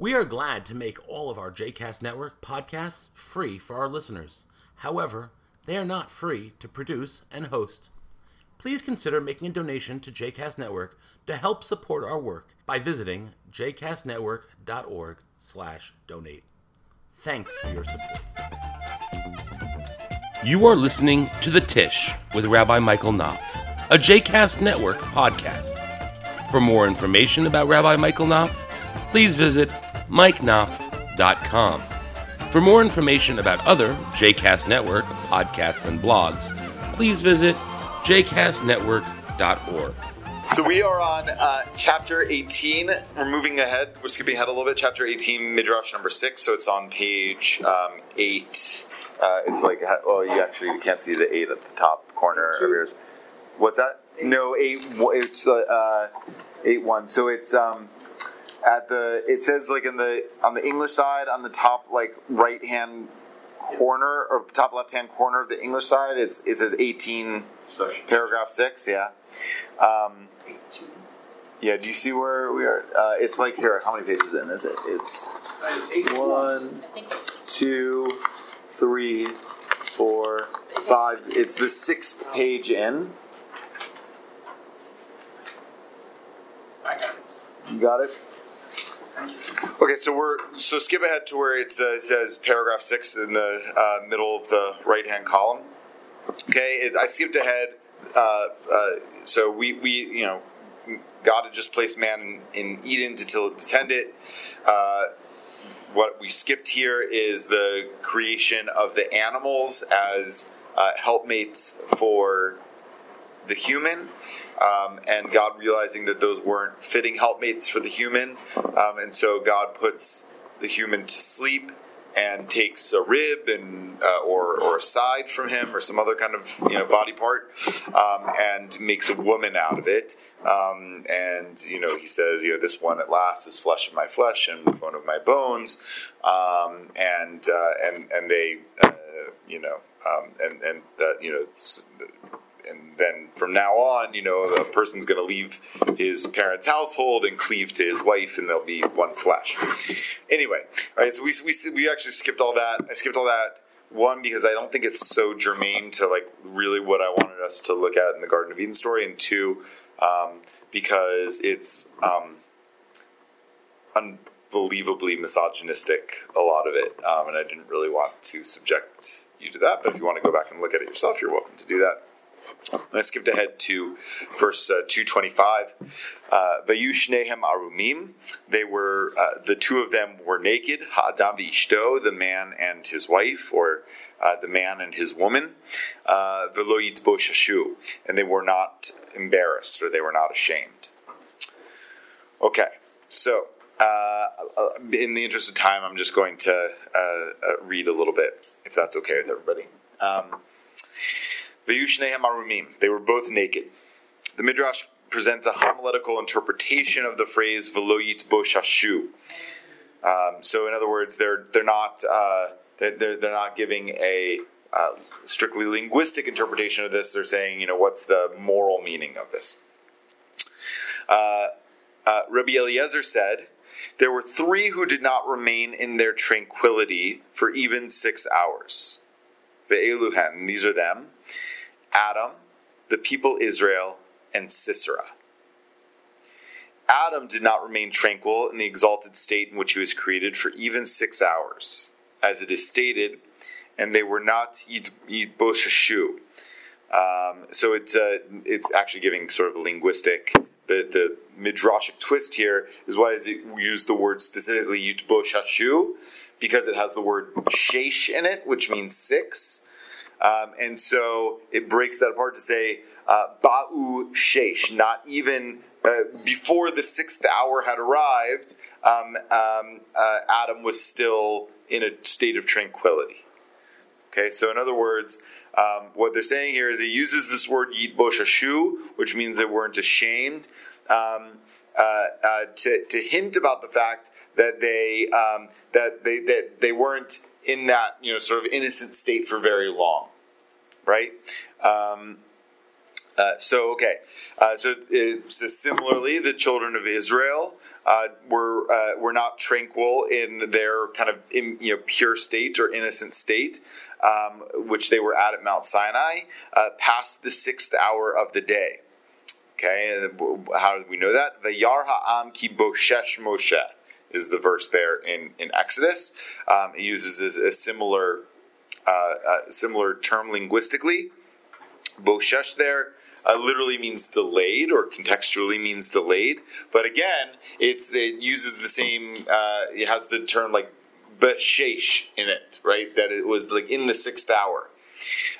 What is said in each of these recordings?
We are glad to make all of our JCast Network podcasts free for our listeners. However, they are not free to produce and host. Please consider making a donation to JCast Network to help support our work by visiting jcastnetwork.org slash donate. Thanks for your support. You are listening to The Tish with Rabbi Michael Knopf, a JCast Network podcast. For more information about Rabbi Michael Knopf, please visit mikeknopf.com. For more information about other JCast Network podcasts and blogs, please visit jcastnetwork.org. So we are on uh, chapter 18. We're moving ahead. We're skipping ahead a little bit. Chapter 18, Midrash number 6. So it's on page um, 8. Uh, it's like, well, you actually you can't see the 8 at the top corner of yours. What's that? No, 8. It's uh, 8 1. So it's. Um, at the it says like in the on the English side on the top like right hand corner or top left hand corner of the English side it's it says 18 paragraph 6 yeah. Um, yeah do you see where we are? Uh, it's like here how many pages in is it? It's one. two three four five. It's the sixth page in. I got it. you got it Okay, so we're so skip ahead to where it says, says paragraph six in the uh, middle of the right hand column. Okay, it, I skipped ahead. Uh, uh, so we we you know God had just placed man in, in Eden to till tend it. Uh, what we skipped here is the creation of the animals as uh, helpmates for the human, um, and God realizing that those weren't fitting helpmates for the human, um, and so God puts the human to sleep and takes a rib and uh, or or a side from him or some other kind of you know body part um, and makes a woman out of it. Um, and you know he says you know this one at last is flesh of my flesh and bone of my bones. Um, and uh, and and they uh, you know um, and and you know. And then from now on, you know, a person's going to leave his parents' household and cleave to his wife, and they'll be one flesh. Anyway. So we we we actually skipped all that. I skipped all that one because I don't think it's so germane to like really what I wanted us to look at in the Garden of Eden story, and two, um, because it's um, unbelievably misogynistic. A lot of it, um, and I didn't really want to subject you to that. But if you want to go back and look at it yourself, you're welcome to do that. I skipped ahead to verse uh, 225. Uh, Vayushnehem arumim. They were, uh, the two of them were naked. Ha'adam v'ishto, the man and his wife, or uh, the man and his woman. Uh, Velo yitbo. And they were not embarrassed, or they were not ashamed. Okay, so uh, in the interest of time, I'm just going to read a little bit, if that's okay with everybody. Um. They were both naked. The Midrash presents a homiletical interpretation of the phrase "velo yitbo shashu." Um, so, in other words, they're they're not uh, they're, they're not giving a uh, strictly linguistic interpretation of this. They're saying, you know, what's the moral meaning of this? Uh, uh, Rabbi Eliezer said, There were three who did not remain in their tranquility for even six hours. The Eluhem, these are them Adam, the people Israel, and Sisera. Adam did not remain tranquil in the exalted state in which he was created for even six hours, as it is stated, and they were not Yitboshashu. Um, so it's uh, it's actually giving sort of a linguistic the the midrashic twist here is why does it use the word specifically Yitboshashu because it has the word shesh in it, which means six. Um, and so it breaks that apart to say uh, ba'u not even uh, before the sixth hour had arrived, um, um, uh, Adam was still in a state of tranquility. Okay, so in other words, um, what they're saying here is it uses this word yitboshashu, which means they weren't ashamed, um, uh, uh, to, to hint about the fact that they um, that they that they weren't in that you know sort of innocent state for very long, right? Um, uh, so okay, uh, so it says similarly, the children of Israel uh, were uh, were not tranquil in their kind of in, you know pure state or innocent state, um, which they were at at Mount Sinai, uh, past the sixth hour of the day. Okay, how do we know that? Vayar ha'am ki boshesh Moshe is the verse there in in Exodus. Um, it uses a, a similar similar term linguistically. Boshesh there uh, literally means delayed or contextually means delayed. But again, it's it uses the same. Uh, it has the term like beshesh in it, right? That it was like in the sixth hour.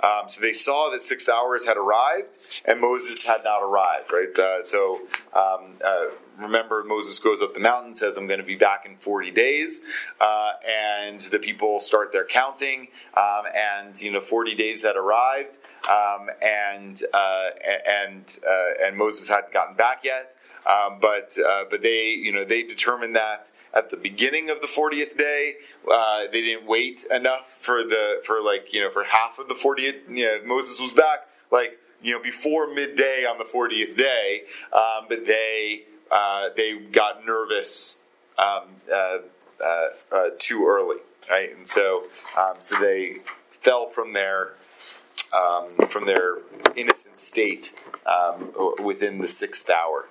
Um, so they saw that six hours had arrived, and Moses had not arrived. Right. Uh, so um, uh, remember, Moses goes up the mountain, says, "I'm going to be back in 40 days," uh, and the people start their counting, um, and you know, 40 days had arrived um, and uh, and uh, and Moses hadn't gotten back yet. Um, but uh, but they you know they determined that at the beginning of the 40th day uh, they didn't wait enough for the for like you know for half of the 40th you know Moses was back like you know before midday on the 40th day um, but they uh, they got nervous um, uh, too early right and so um, so they fell from their um, from their innocent state um, within the sixth hour.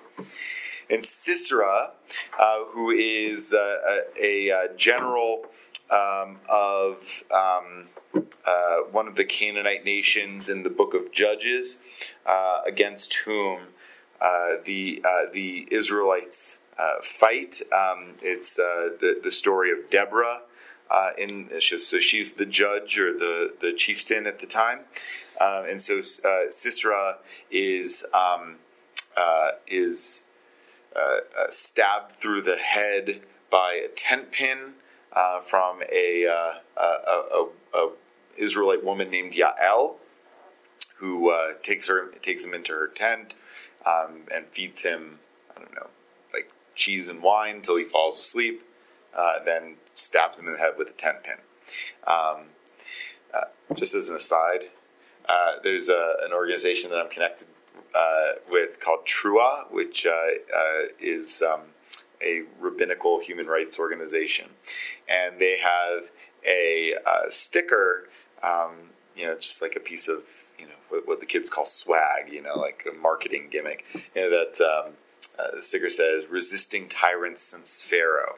And Sisera, uh, who is uh, a, a, general um, of um, uh, one of the Canaanite nations in the book of Judges, uh, against whom uh, the uh, the Israelites fight. Um, it's the the story of Deborah uh, in so she's the judge or the the chieftain at the time, uh, and so uh, Sisera is um, uh, is uh, uh, stabbed through the head by a tent pin from a, a, a, a, Israelite woman named Yael, who takes her takes him into her tent um, and feeds him I don't know like cheese and wine until he falls asleep. then stabs him in the head with a tent pin. Um, uh, just as an aside, uh, there's a, an organization that I'm connected uh, with called Trua, which uh, uh, is um, a rabbinical human rights organization, and they have a, a sticker, um, you know, just like a piece of you know what, the kids call swag, you know, like a marketing gimmick. You know that um, uh, says "Resisting tyrants since Pharaoh."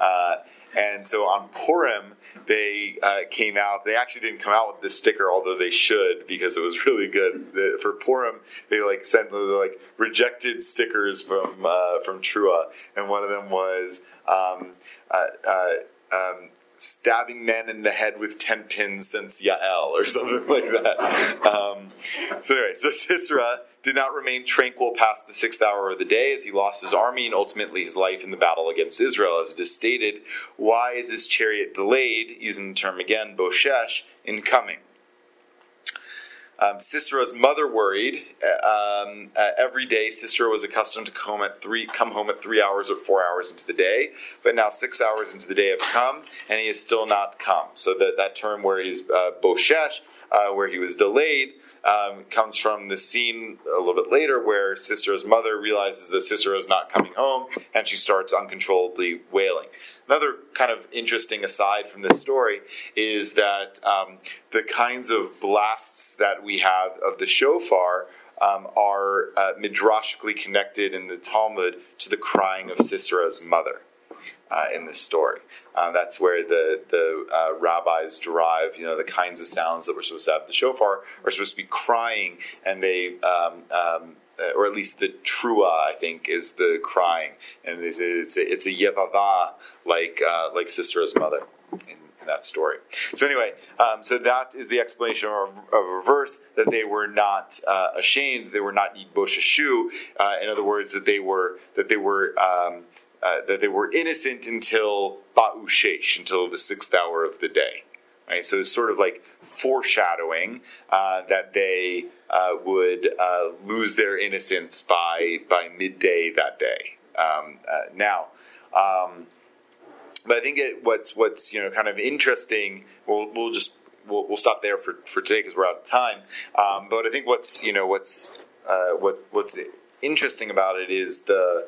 Uh, and so on Purim, they uh, came out. They actually didn't come out with this sticker, although they should because it was really good. The, for Purim, they like sent like rejected stickers from uh, from Trua, and one of them was um, uh, uh um, stabbing men in the head with tent pins since Yael or something like that. Um, so anyway, so Sisera did not remain tranquil past the sixth hour of the day as he lost his army and ultimately his life in the battle against Israel. As it is stated, why is his chariot delayed, using the term again, Boshesh, in coming? Um, Sisera's mother worried. Uh, um, uh, every day, Sisera was accustomed to come at three, come home at three hours or four hours into the day, but now six hours into the day have come, and he has still not come. So that that term where he's uh, boshesh, uh, where he was delayed, um, comes from the scene a little bit later where Sisera's mother realizes that Sisera is not coming home and she starts uncontrollably wailing. Another kind of interesting aside from this story is that um, the kinds of blasts that we have of the shofar um, are uh, midrashically connected in the Talmud to the crying of Sisera's mother uh, in this story. Uh, that's where the the uh, rabbis derive, you know, the kinds of sounds that we're supposed to have. The shofar are supposed to be crying, and they, um, um, uh, or at least the trua, I think, is the crying, and it's a, it's a, it's a yevava like uh, like Sisera's mother. In, in that story. So anyway, um, so that is the explanation of, a verse that they were not uh, ashamed, they were not yibosheshu. Uh, in other words, that they were that they were um, uh, that they were innocent until Ba'ushesh, until the sixth hour of the day. Right, so it's sort of like foreshadowing uh, that they uh, would uh, lose their innocence by by midday that day. Um, uh, now, um, but I think it, what's what's you know kind of interesting. We'll we'll just we'll, we'll stop there for, for today because we're out of time. Um, but I think what's you know what's what what's interesting about it is the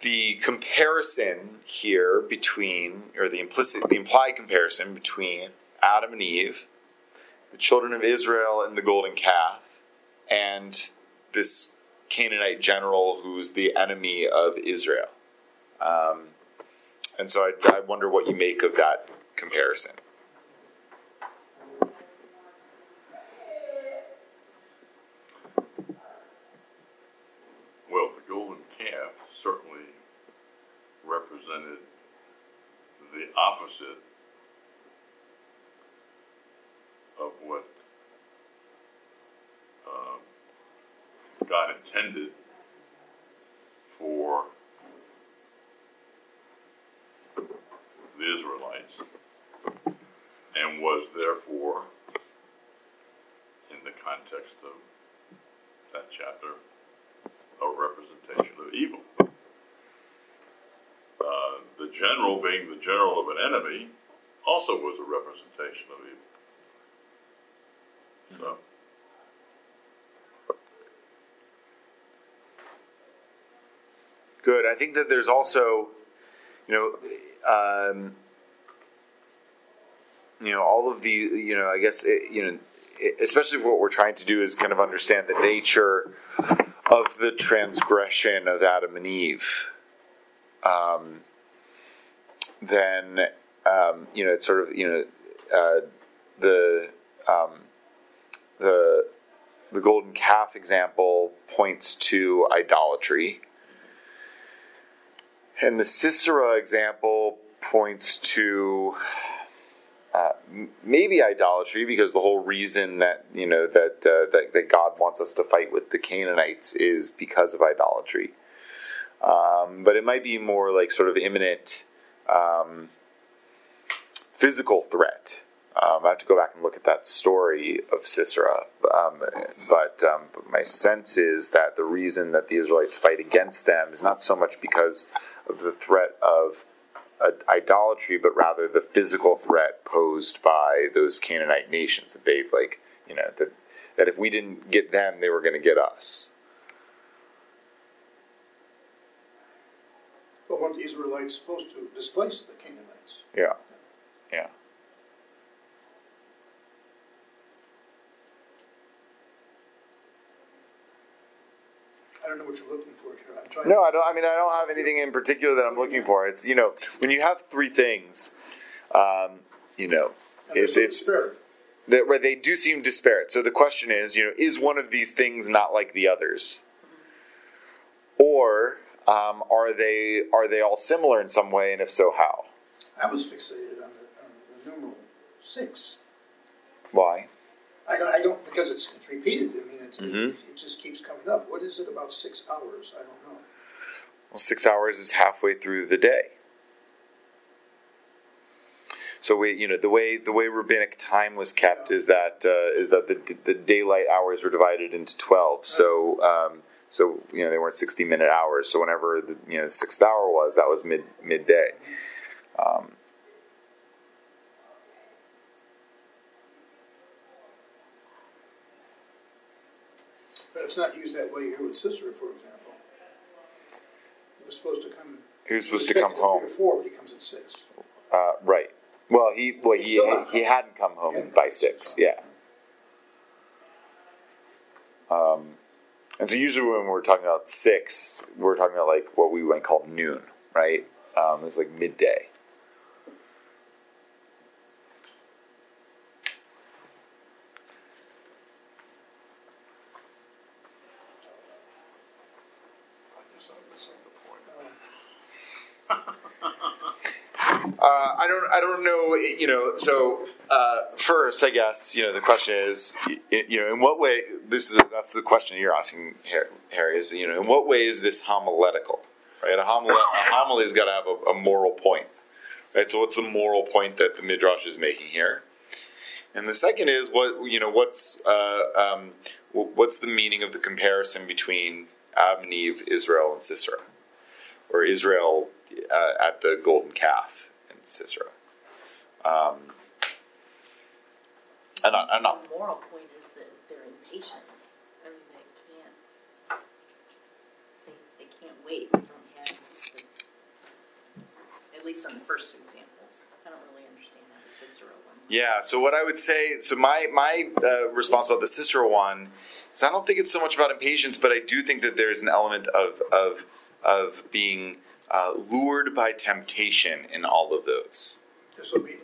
the comparison here between, or the implicit, the implied comparison between Adam and Eve, the children of Israel and the golden calf, and this Canaanite general who's the enemy of Israel. Um, and so I, I wonder what you make of that comparison. Well, the golden calf certainly represented the opposite of what um, God intended for the Israelites and was therefore, in the context of that chapter, a representation of evil. General, being the general of an enemy, also was a representation of evil. So, Good. I think that there's also, you know, um, you know, all of the, you know, I guess, it, you know, especially what we're trying to do is kind of understand the nature of the transgression of Adam and Eve. Um, then, um, you know, it's sort of, you know, uh, the um, the the golden calf example points to idolatry. And the Sisera example points to uh, maybe idolatry, because the whole reason that you know that, uh, that that God wants us to fight with the Canaanites is because of idolatry. Um, but it might be more like sort of imminent um, physical threat. Um, I have to go back and look at that story of Sisera, um, but, um, but my sense is that the reason that the Israelites fight against them is not so much because of the threat of uh, idolatry, but rather the physical threat posed by those Canaanite nations that they've like, you know, that that if we didn't get them, they were going to get us. But weren't the Israelites supposed to displace the Canaanites? Yeah, yeah. I don't know what you're looking for here. I'm trying. No, I don't. I mean, I don't have anything in particular that I'm looking for. It's you know, when you have three things, um, you know, it's it's disparate. that they do seem disparate. So the question is, you know, is one of these things not like the others, or um, are they are they all similar in some way, and if so, how? I was fixated on the, on the numeral six. Why? I don't, I don't because it's, it's repeated. I mean, it's, Mhm. it, it just keeps coming up. What is it about six hours? I don't know. Well, six hours is halfway through the day. So we, you know, the way the way rabbinic time was kept is that uh, is that the the daylight hours were divided into twelve. So um, so you know they weren't sixty minute hours. So whenever the you know sixth hour was, that was mid midday. Um, But it's not used that way here with Sisera, for example. He was supposed to come. He was supposed to come home. Four, but he comes at six. uh, right. Well, he well he he hadn't come home hadn't by come. six. Yeah. Um, and so usually when we're talking about six, we're talking about like what we might call noon, right? Um, it's like midday. Uh, I don't. I don't know. You know. So uh, first, I guess you know the question is, you know, in what way? This is that's the question you're asking, Har- Harry. Is you know, in what way is this homiletical? Right. A homily, a homily's got to have a, a moral point. Right. So what's the moral point that the midrash is making here? And the second is what you know. What's uh, um, wh- what's the meaning of the comparison between and Eve, Israel, and Sisera, or Israel uh, at the golden calf and Sisera? Um. I'm not. The moral point is that they're. I mean, they can't. They, they can't wait. They don't have at least on the first two examples. I don't really understand how the Sisera ones. Yeah. So what I would say, so my my uh, response about the Sisera one is I don't think it's so much about impatience, but I do think that there's an element of of of being uh, lured by temptation in all of those. Disobedience.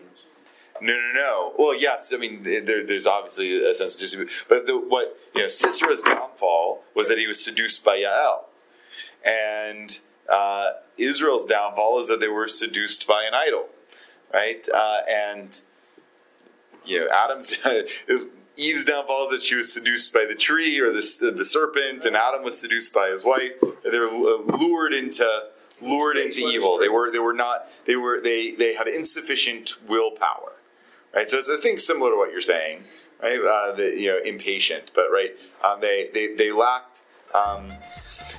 No, no, no. Well, yes. I mean, there, there's obviously a sense of disobedience, but the, what you know, Sisera's downfall was that he was seduced by Yael, and uh, Israel's downfall is that they were seduced by an idol, right? Uh, and you know, Adam's Eve's downfall is that she was seduced by the tree or the the serpent, and Adam was seduced by his wife. They were lured into lured into evil. They were they were not they were they they had insufficient willpower right? So it's a thing similar to what you're saying, right? Uh, the, you know, impatient, but right, um, they, they they lacked. Um,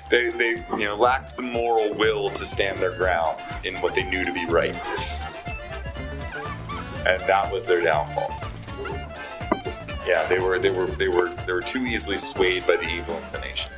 they, they you know lacked the moral will to stand their ground in what they knew to be right, and that was their downfall. Yeah, they were they were they were they were too easily swayed by the evil inclination.